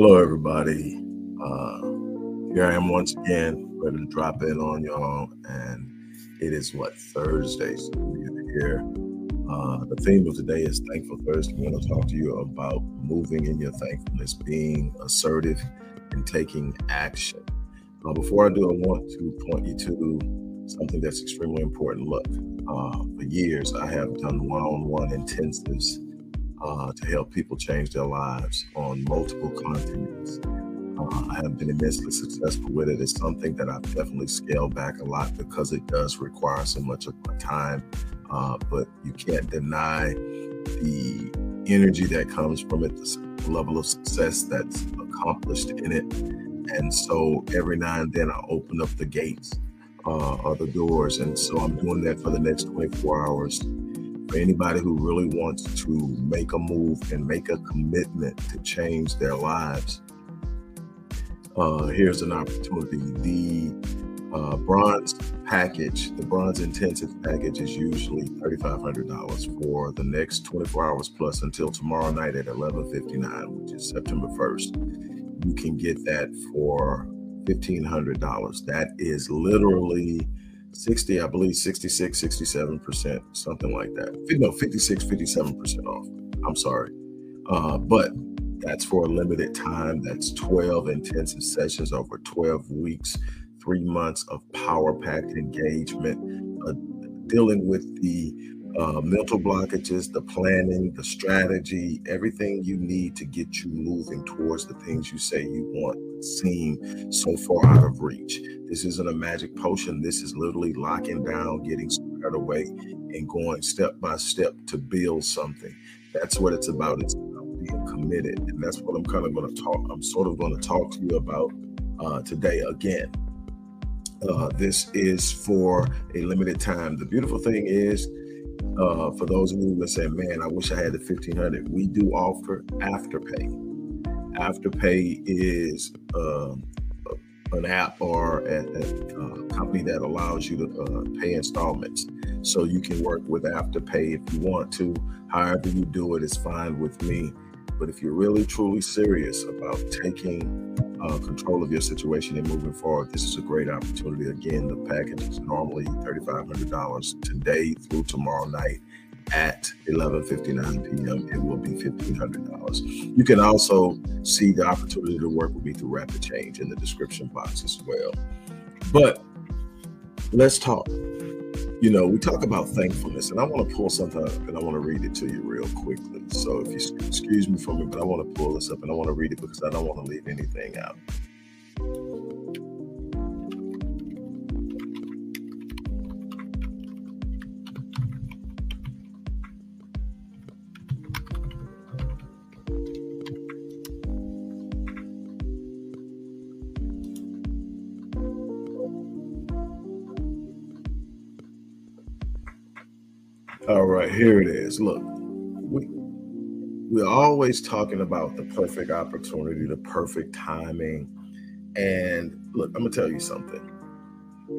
Hello, everybody. Uh, here I am once again, ready to drop in on y'all. And it is what Thursday, so we're here. Uh, the theme of today is Thankful Thursday. I'm going to talk to you about moving in your thankfulness, being assertive, and taking action. Uh, before I do, I want to point you to something that's extremely important. Look, uh, for years I have done one-on-one intensives uh, to help people change their lives on multiple continents. Uh, I have been immensely successful with it. It's something that I've definitely scaled back a lot because it does require so much of my time. Uh, but you can't deny the energy that comes from it, the level of success that's accomplished in it. And so every now and then I open up the gates uh, or the doors. And so I'm doing that for the next 24 hours for anybody who really wants to make a move and make a commitment to change their lives, uh, here's an opportunity. The uh, bronze package, the bronze intensive package is usually $3,500 for the next 24 hours plus until tomorrow night at 11:59, which is September 1st. You can get that for $1,500. That is literally 60, I believe 66, 67%, something like that. No, 56, 57% off. I'm sorry. Uh, but that's for a limited time. That's 12 intensive sessions over 12 weeks, three months of power packed engagement, uh, dealing with the uh, mental blockages, the planning, the strategy, everything you need to get you moving towards the things you say you want seem so far out of reach. This isn't a magic potion. This is literally locking down, getting squared away, and going step by step to build something. That's what it's about. It's about being committed. And that's what I'm kind of going to talk. I'm sort of going to talk to you about uh, today again. Uh, this is for a limited time. The beautiful thing is, uh, for those of you that saying, man, I wish I had the 1500, we do offer afterpay. Afterpay is uh, an app or a, a, a, company that allows you to uh, pay installments. So you can work with Afterpay if you want to. However, you do it is fine with me. But if you're really truly serious about taking uh, control of your situation and moving forward, this is a great opportunity. Again, the package is normally $3,500 today through tomorrow night at 11:59 p.m. It will be $1,500. You can also see the opportunity to work with me through Rapid Change in the description box as well. But let's talk. You know, we talk about thankfulness, and I want to pull something up and I want to read it to you real quickly. So, if you excuse me for it, but I want to pull this up and I want to read it because I don't want to leave anything out. All right, here it is. Look, we we're always talking about the perfect opportunity, the perfect timing. And look, I'm gonna tell you something.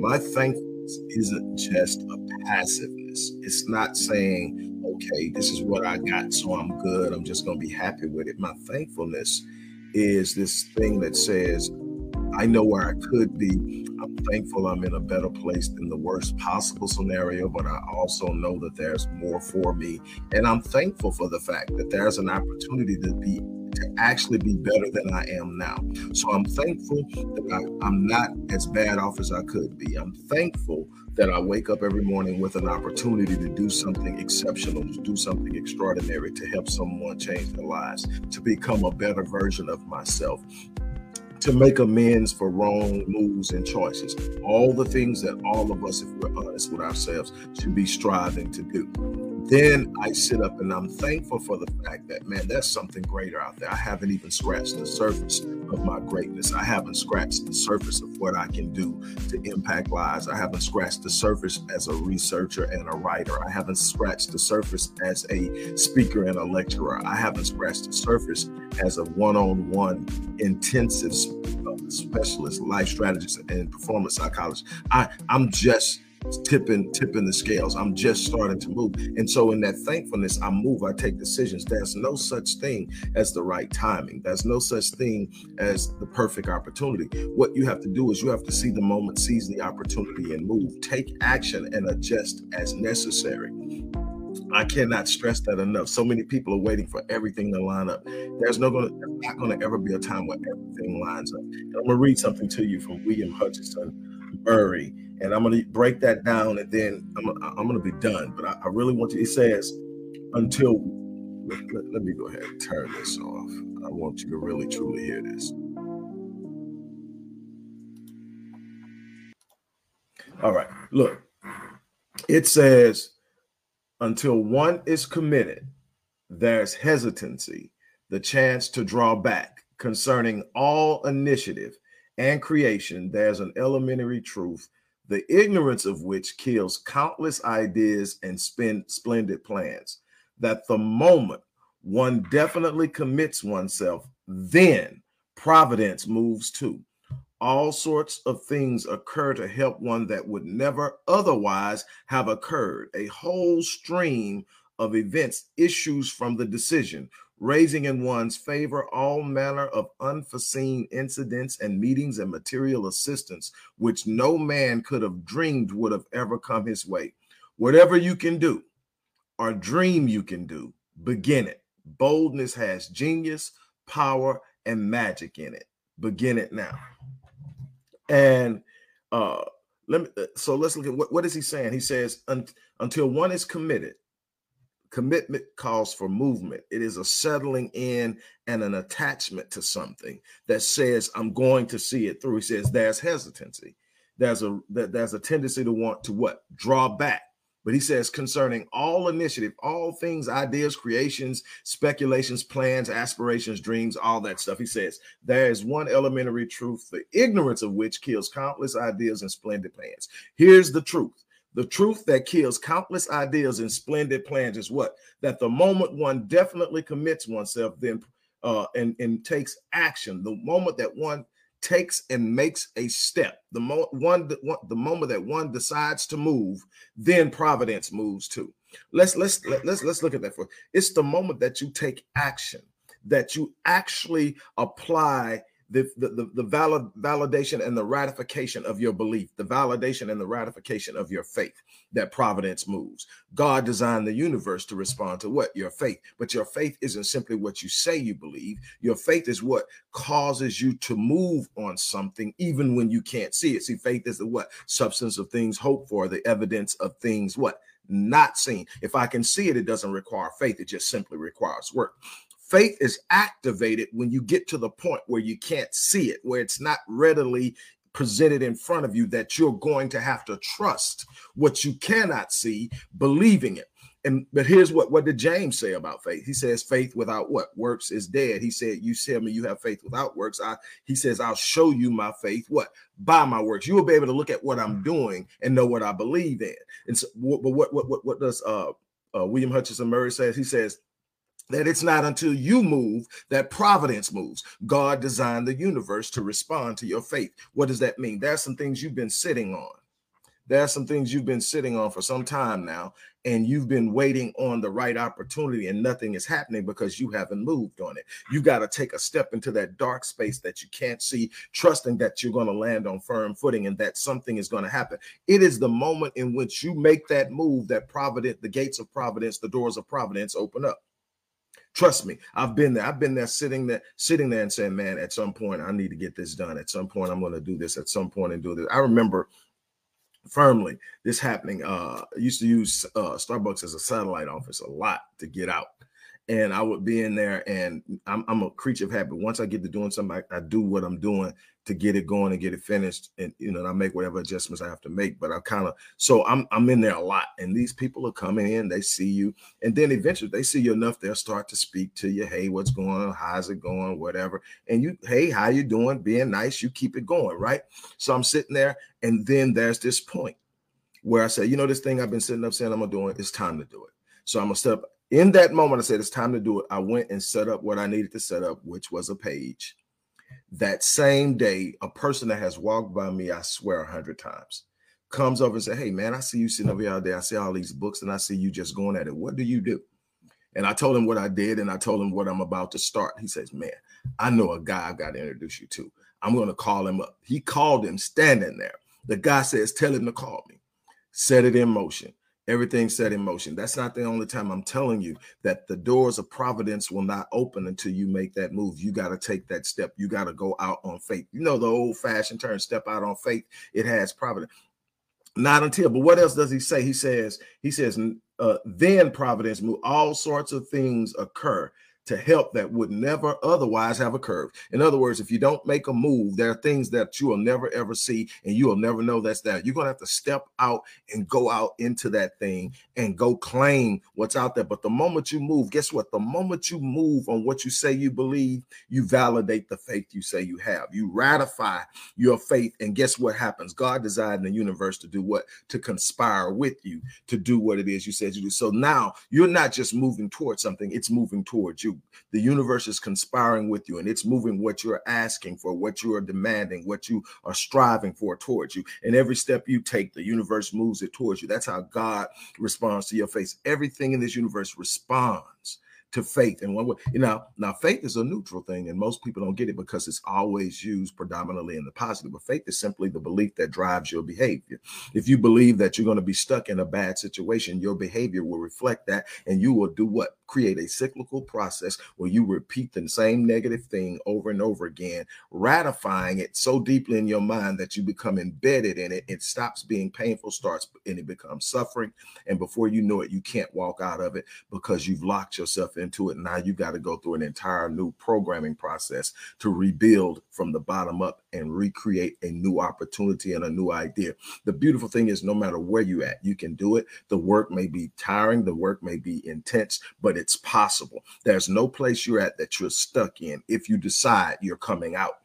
My thankfulness isn't just a passiveness. It's not saying, okay, this is what I got, so I'm good. I'm just gonna be happy with it. My thankfulness is this thing that says, I know where I could be. I'm thankful I'm in a better place than the worst possible scenario, but I also know that there's more for me. And I'm thankful for the fact that there's an opportunity to be to actually be better than I am now. So I'm thankful that I, am not as bad off as I could be. I'm thankful that I wake up every morning with an opportunity to do something exceptional, to do something extraordinary, to help someone change their lives, to become a better version of myself to make amends for wrong moves and choices. All the things that all of us, if we're honest with ourselves, should be striving to do. Then I sit up and I'm thankful for the fact that, man, there's something greater out there. I haven't even scratched the surface of my greatness. I haven't scratched the surface of what I can do to impact lives. I haven't scratched the surface as a researcher and a writer. I haven't scratched the surface as a speaker and a lecturer. I haven't scratched the surface as a one on one intensive uh, specialist, life strategist, and performance psychologist. I, I'm just tipping tipping the scales. I'm just starting to move. And so in that thankfulness i move i take decisions. There's no such thing as the right timing. There's no such thing as the perfect opportunity. What you have to do is you have to see the moment seize the opportunity and move. Take action and adjust as necessary. I cannot stress that enough. So many people are waiting for everything to line up. There's no gonna there's not gonna ever be a time where everything lines up. And I'm gonna read something to you from William Hutchinson Murray and I'm going to break that down, and then I'm, I'm going to be done. But I, I, really want to. It says until. Let, let, let me go ahead and turn this off. I want you to really truly hear this. All right, look. It says until one is committed, there's hesitancy, the chance to draw back concerning all initiative and creation. There's an elementary truth the ignorance of which kills countless ideas and splendid plans. That the moment one definitely commits oneself, then providence moves too. All sorts of things occur to help one that would never otherwise have occurred. A whole stream of events issues from the decision, raising in one's favor all manner of unforeseen incidents and meetings and material assistance, which no man could have dreamed would have ever come his way. Whatever you can do or dream you can do, begin it. Boldness has genius, power, and magic in it. Begin it now. And uh let me so let's look at what, what is he saying? He says, until one is committed Commitment calls for movement. It is a settling in and an attachment to something that says, I'm going to see it through. He says there's hesitancy. There's a there's a tendency to want to what? Draw back. But he says concerning all initiative, all things, ideas, creations, speculations, plans, aspirations, dreams, all that stuff. He says there is one elementary truth, the ignorance of which kills countless ideas and splendid plans. Here's the truth the truth that kills countless ideas and splendid plans is what? That the moment one definitely commits oneself, then uh, and, and takes action, the moment that one takes and makes a step, the mo- one, one, the moment that one decides to move, then providence moves too. Let's let's let, let's let's look at that for. It's the moment that you take action, that you actually apply the, the, the, valid, validation and the ratification of your belief, the validation and the ratification of your faith that providence moves. God designed the universe to respond to what? Your faith. But your faith isn't simply what you say you believe. Your faith is what causes you to move on something even when you can't see it. See, faith is the what? Substance of things hoped for, the evidence of things what? Not seen. If I can see it, it doesn't require faith. It just simply requires work. Faith is activated when you get to the point where you can't see it, where it's not readily presented in front of you that you're going to have to trust what you cannot see, believing it. And but here's what what did James say about faith? He says faith without what works is dead. He said, "You tell me you have faith without works." I he says, "I'll show you my faith what by my works. You will be able to look at what I'm doing and know what I believe in." And so, but what what what what does uh, uh William Hutchinson Murray says? He says that it's not until you move that providence moves. God designed the universe to respond to your faith. What does that mean? There's some things you've been sitting on. There's some things you've been sitting on for some time now, and you've been waiting on the right opportunity, and nothing is happening because you haven't moved on it. You got to take a step into that dark space that you can't see, trusting that you're going to land on firm footing and that something is going to happen. It is the moment in which you make that move that providence, the gates of providence, the doors of providence open up. Trust me, I've been there. I've been there sitting there, sitting there and saying, man, at some point I need to get this done. At some point, I'm going to do this at some point and do this. I remember firmly this happening. Uh, I used to use uh, Starbucks as a satellite office a lot to get out and I would be in there, and I'm, I'm a creature of habit. Once I get to doing something, I, I, do what I'm doing to get it going and get it finished, and you know, and I make whatever adjustments I have to make. But I kind of so I'm I'm in there a lot, and these people are coming in, they see you, and then eventually they see you enough, they'll start to speak to you. Hey, what's going on? How's it going? Whatever, and you, hey, how you doing? Being nice, you keep it going, right? So I'm sitting there, and then there's this point where I say, you know, this thing I've been sitting up saying I'm gonna do it. It's time to do it. So I'm gonna step in that moment, I said, it's time to do it. I went and set up what I needed to set up, which was a page. That same day, a person that has walked by me, I swear, a hundred times, comes over and say, Hey man, I see you sitting over here all day. I see all these books and I see you just going at it. What do you do? And I told him what I did and I told him what I'm about to start. He says, Man, I know a guy I've got to introduce you to. I'm going to call him up. He called him standing there. The guy says, Tell him to call me. Set it in motion. Everything set in motion. That's not the only time I'm telling you that the doors of providence will not open until you make that move. You got to take that step. You got to go out on faith. You know, the old fashioned term, step out on faith, it has providence. Not until, but what else does he say? He says, he says, uh, then providence move. All sorts of things occur to help that would never otherwise have occurred. In other words, if you don't make a move, there are things that you will never ever see and you will never know that's there. You're going to have to step out and go out into that thing and go claim what's out there. But the moment you move, guess what? The moment you move on what you say you believe, you validate the faith you say you have. You ratify your faith. And guess what happens? God designed the universe to do what? To conspire with you to do what it is you said you do. So now you're not just moving towards something, it's moving towards you. The universe is conspiring with you and it's moving what you're asking for, what you are demanding, what you are striving for towards you. And every step you take, the universe moves it towards you. That's how God responds to your face. Everything in this universe responds to faith. And one way, you know, now faith is a neutral thing, and most people don't get it because it's always used predominantly in the positive. But faith is simply the belief that drives your behavior. If you believe that you're going to be stuck in a bad situation, your behavior will reflect that, and you will do what? Create a cyclical process where you repeat the same negative thing over and over again, ratifying it so deeply in your mind that you become embedded in it. It stops being painful, starts and it becomes suffering. And before you know it, you can't walk out of it because you've locked yourself in into it. Now you got to go through an entire new programming process to rebuild from the bottom up and recreate a new opportunity and a new idea. The beautiful thing is no matter where you at, you can do it. The work may be tiring, the work may be intense, but it's possible. There's no place you're at that you're stuck in if you decide you're coming out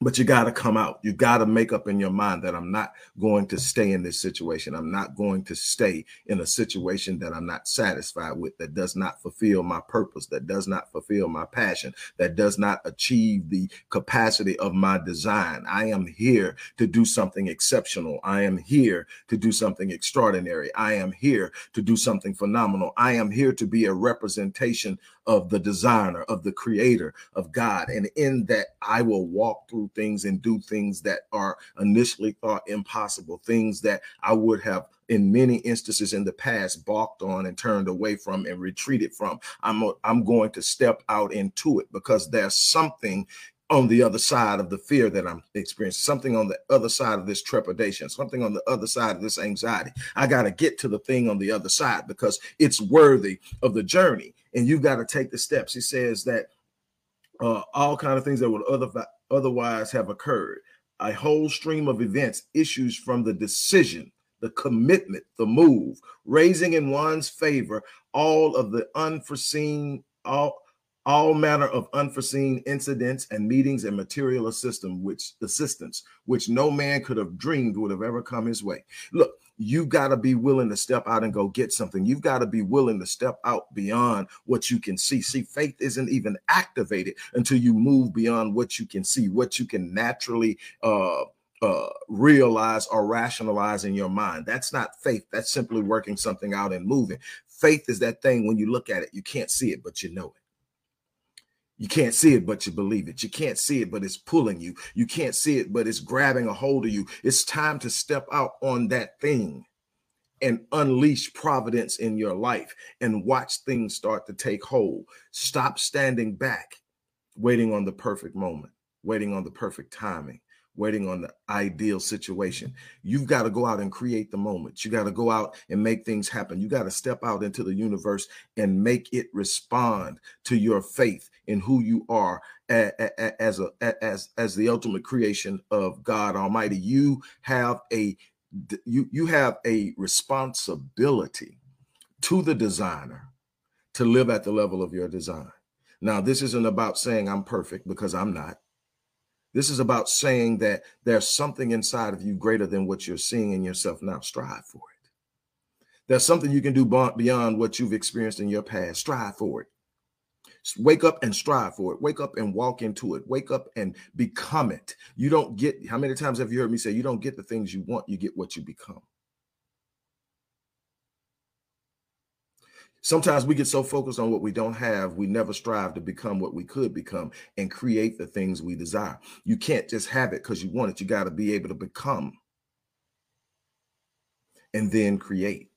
but you got to come out. You got to make up in your mind that I'm not going to stay in this situation. I'm not going to stay in a situation that I'm not satisfied with, that does not fulfill my purpose, that does not fulfill my passion, that does not achieve the capacity of my design. I am here to do something exceptional. I am here to do something extraordinary. I am here to do something phenomenal. I am here to be a representation of the designer, of the creator, of God. And in that, I will walk through things and do things that are initially thought impossible, things that I would have in many instances in the past balked on and turned away from and retreated from. I'm a, I'm going to step out into it because there's something on the other side of the fear that I'm experiencing, something on the other side of this trepidation, something on the other side of this anxiety. I got to get to the thing on the other side because it's worthy of the journey, and you've got to take the steps. He says that uh, all kind of things that would other, otherwise have occurred, a whole stream of events issues from the decision, the commitment, the move, raising in one's favor all of the unforeseen, all all manner of unforeseen incidents and meetings and material assistance which assistance which no man could have dreamed would have ever come his way look you've got to be willing to step out and go get something you've got to be willing to step out beyond what you can see see faith isn't even activated until you move beyond what you can see what you can naturally uh uh, realize or rationalize in your mind. That's not faith. That's simply working something out and moving. Faith is that thing when you look at it, you can't see it, but you know it. You can't see it, but you believe it. You can't see it, but it's pulling you. You can't see it, but it's grabbing a hold of you. It's time to step out on that thing and unleash providence in your life and watch things start to take hold. Stop standing back, waiting on the perfect moment, waiting on the perfect timing waiting on the ideal situation. You've got to go out and create the moment. You got to go out and make things happen. You got to step out into the universe and make it respond to your faith in who you are as a as as the ultimate creation of God Almighty. You have a you you have a responsibility to the designer to live at the level of your design. Now, this isn't about saying I'm perfect because I'm not. This is about saying that there's something inside of you greater than what you're seeing in yourself now. Strive for it. There's something you can do beyond what you've experienced in your past. Strive for it. Wake up and strive for it. Wake up and walk into it. Wake up and become it. You don't get, how many times have you heard me say, you don't get the things you want, you get what you become? Sometimes we get so focused on what we don't have, we never strive to become what we could become and create the things we desire. You can't just have it because you want it. You got to be able to become and then create.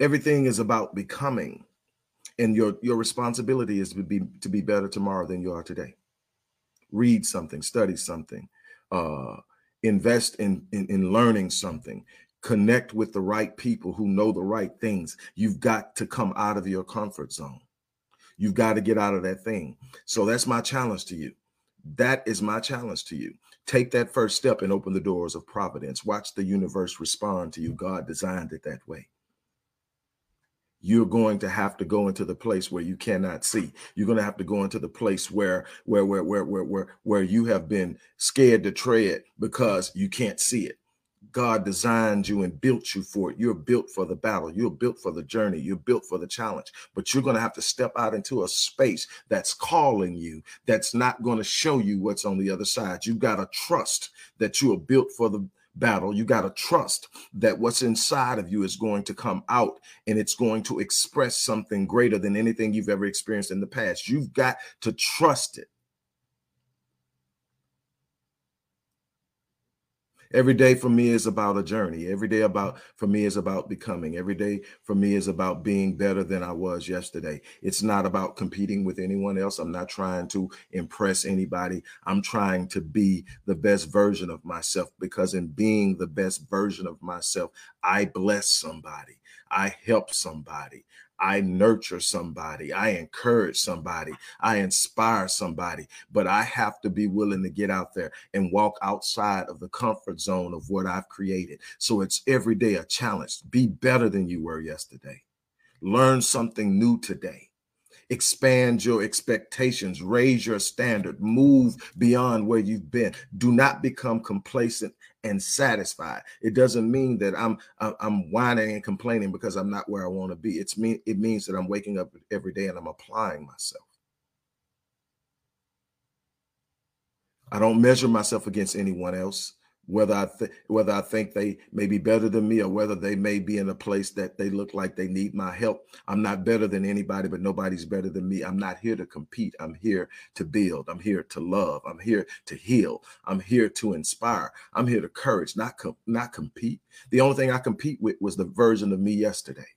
Everything is about becoming, and your your responsibility is to be to be better tomorrow than you are today. Read something, study something, uh, invest in, in in learning something, connect with the right people who know the right things. You've got to come out of your comfort zone. You've got to get out of that thing. So that's my challenge to you. That is my challenge to you. Take that first step and open the doors of providence. Watch the universe respond to you. God designed it that way. You're going to have to go into the place where you cannot see. You're going to have to go into the place where where where where where where, where you have been scared to tread because you can't see it. God designed you and built you for it. You're built for the battle. You're built for the journey. You're built for the challenge. But you're going to have to step out into a space that's calling you, that's not going to show you what's on the other side. You've got to trust that you are built for the battle. You got to trust that what's inside of you is going to come out and it's going to express something greater than anything you've ever experienced in the past. You've got to trust it. Every day for me is about a journey. Every day about for me is about becoming. Every day for me is about being better than I was yesterday. It's not about competing with anyone else. I'm not trying to impress anybody. I'm trying to be the best version of myself because in being the best version of myself, I bless somebody. I help somebody. I nurture somebody, I encourage somebody, I inspire somebody, but I have to be willing to get out there and walk outside of the comfort zone of what I've created. So it's every day a challenge. Be better than you were yesterday. Learn something new today expand your expectations, raise your standard, move beyond where you've been. Do not become complacent and satisfied. It doesn't mean that I'm I'm whining and complaining because I'm not where I want to be. It's mean it means that I'm waking up every day and I'm applying myself. I don't measure myself against anyone else whether I th- whether I think they may be better than me or whether they may be in a place that they look like they need my help. I'm not better than anybody, but nobody's better than me. I'm not here to compete. I'm here to build. I'm here to love. I'm here to heal. I'm here to inspire. I'm here to courage, not com- not compete. The only thing I compete with was the version of me yesterday.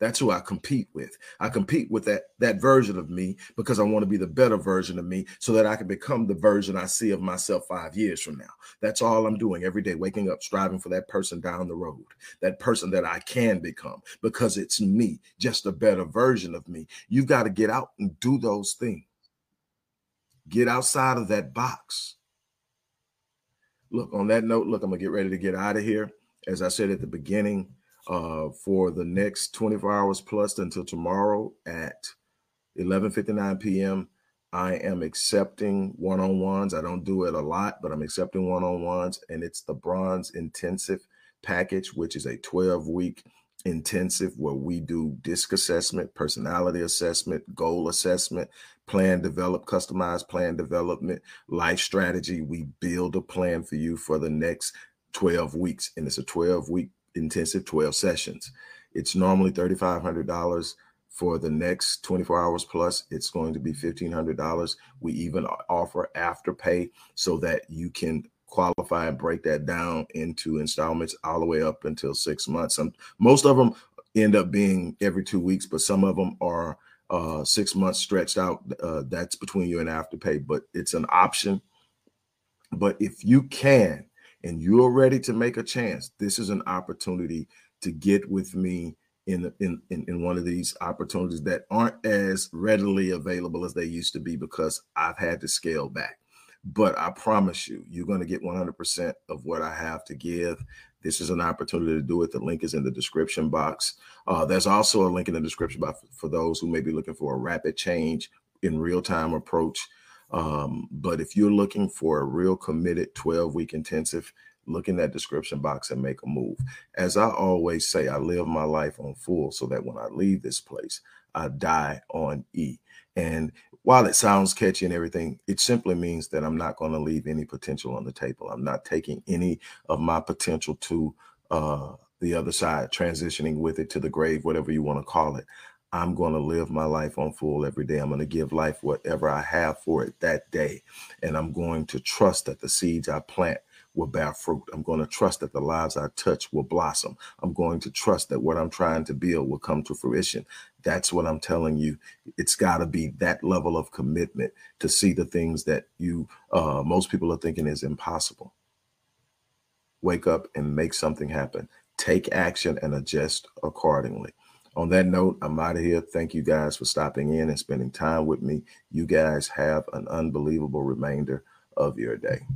That's who I compete with. I compete with that that version of me because I want to be the better version of me so that I can become the version I see of myself 5 years from now. That's all I'm doing every day waking up striving for that person down the road. That person that I can become because it's me, just a better version of me. You've got to get out and do those things. Get outside of that box. Look, on that note, look, I'm going to get ready to get out of here. As I said at the beginning, uh, for the next 24 hours plus until tomorrow at 11:59 p.m. I am accepting one-on-ones. I don't do it a lot, but I'm accepting one-on-ones, and it's the Bronze Intensive package, which is a 12-week intensive where we do disc assessment, personality assessment, goal assessment, plan develop, customized plan development, life strategy. We build a plan for you for the next 12 weeks, and it's a 12 week intensive 12 sessions. It's normally $3,500 for the next 24 hours plus. It's going to be $1,500. We even offer afterpay so that you can qualify and break that down into installments all the way up until six months. Some, most of them end up being every two weeks, but some of them are uh, six months stretched out. Uh, that's between you and afterpay, but it's an option. But if you can, and you're ready to make a chance, this is an opportunity to get with me in, in, in, one of these opportunities that aren't as readily available as they used to be because I've had to scale back. But I promise you, you're going to get 100% of what I have to give. This is an opportunity to do it. The link is in the description box. Uh, there's also a link in the description box for those who may be looking for a rapid change in real time approach um, but if you're looking for a real committed 12 week intensive, look in that description box and make a move. As I always say, I live my life on full so that when I leave this place, I die on E. And while it sounds catchy and everything, it simply means that I'm not going to leave any potential on the table. I'm not taking any of my potential to uh, the other side, transitioning with it to the grave, whatever you want to call it. I'm going to live my life on full every day. I'm going to give life whatever I have for it that day. And I'm going to trust that the seeds I plant will bear fruit. I'm going to trust that the lives I touch will blossom. I'm going to trust that what I'm trying to build will come to fruition. That's what I'm telling you. It's got to be that level of commitment to see the things that you, uh, most people are thinking is impossible. Wake up and make something happen. Take action and adjust accordingly. On that note, I'm out of here. Thank you guys for stopping in and spending time with me. You guys have an unbelievable remainder of your day.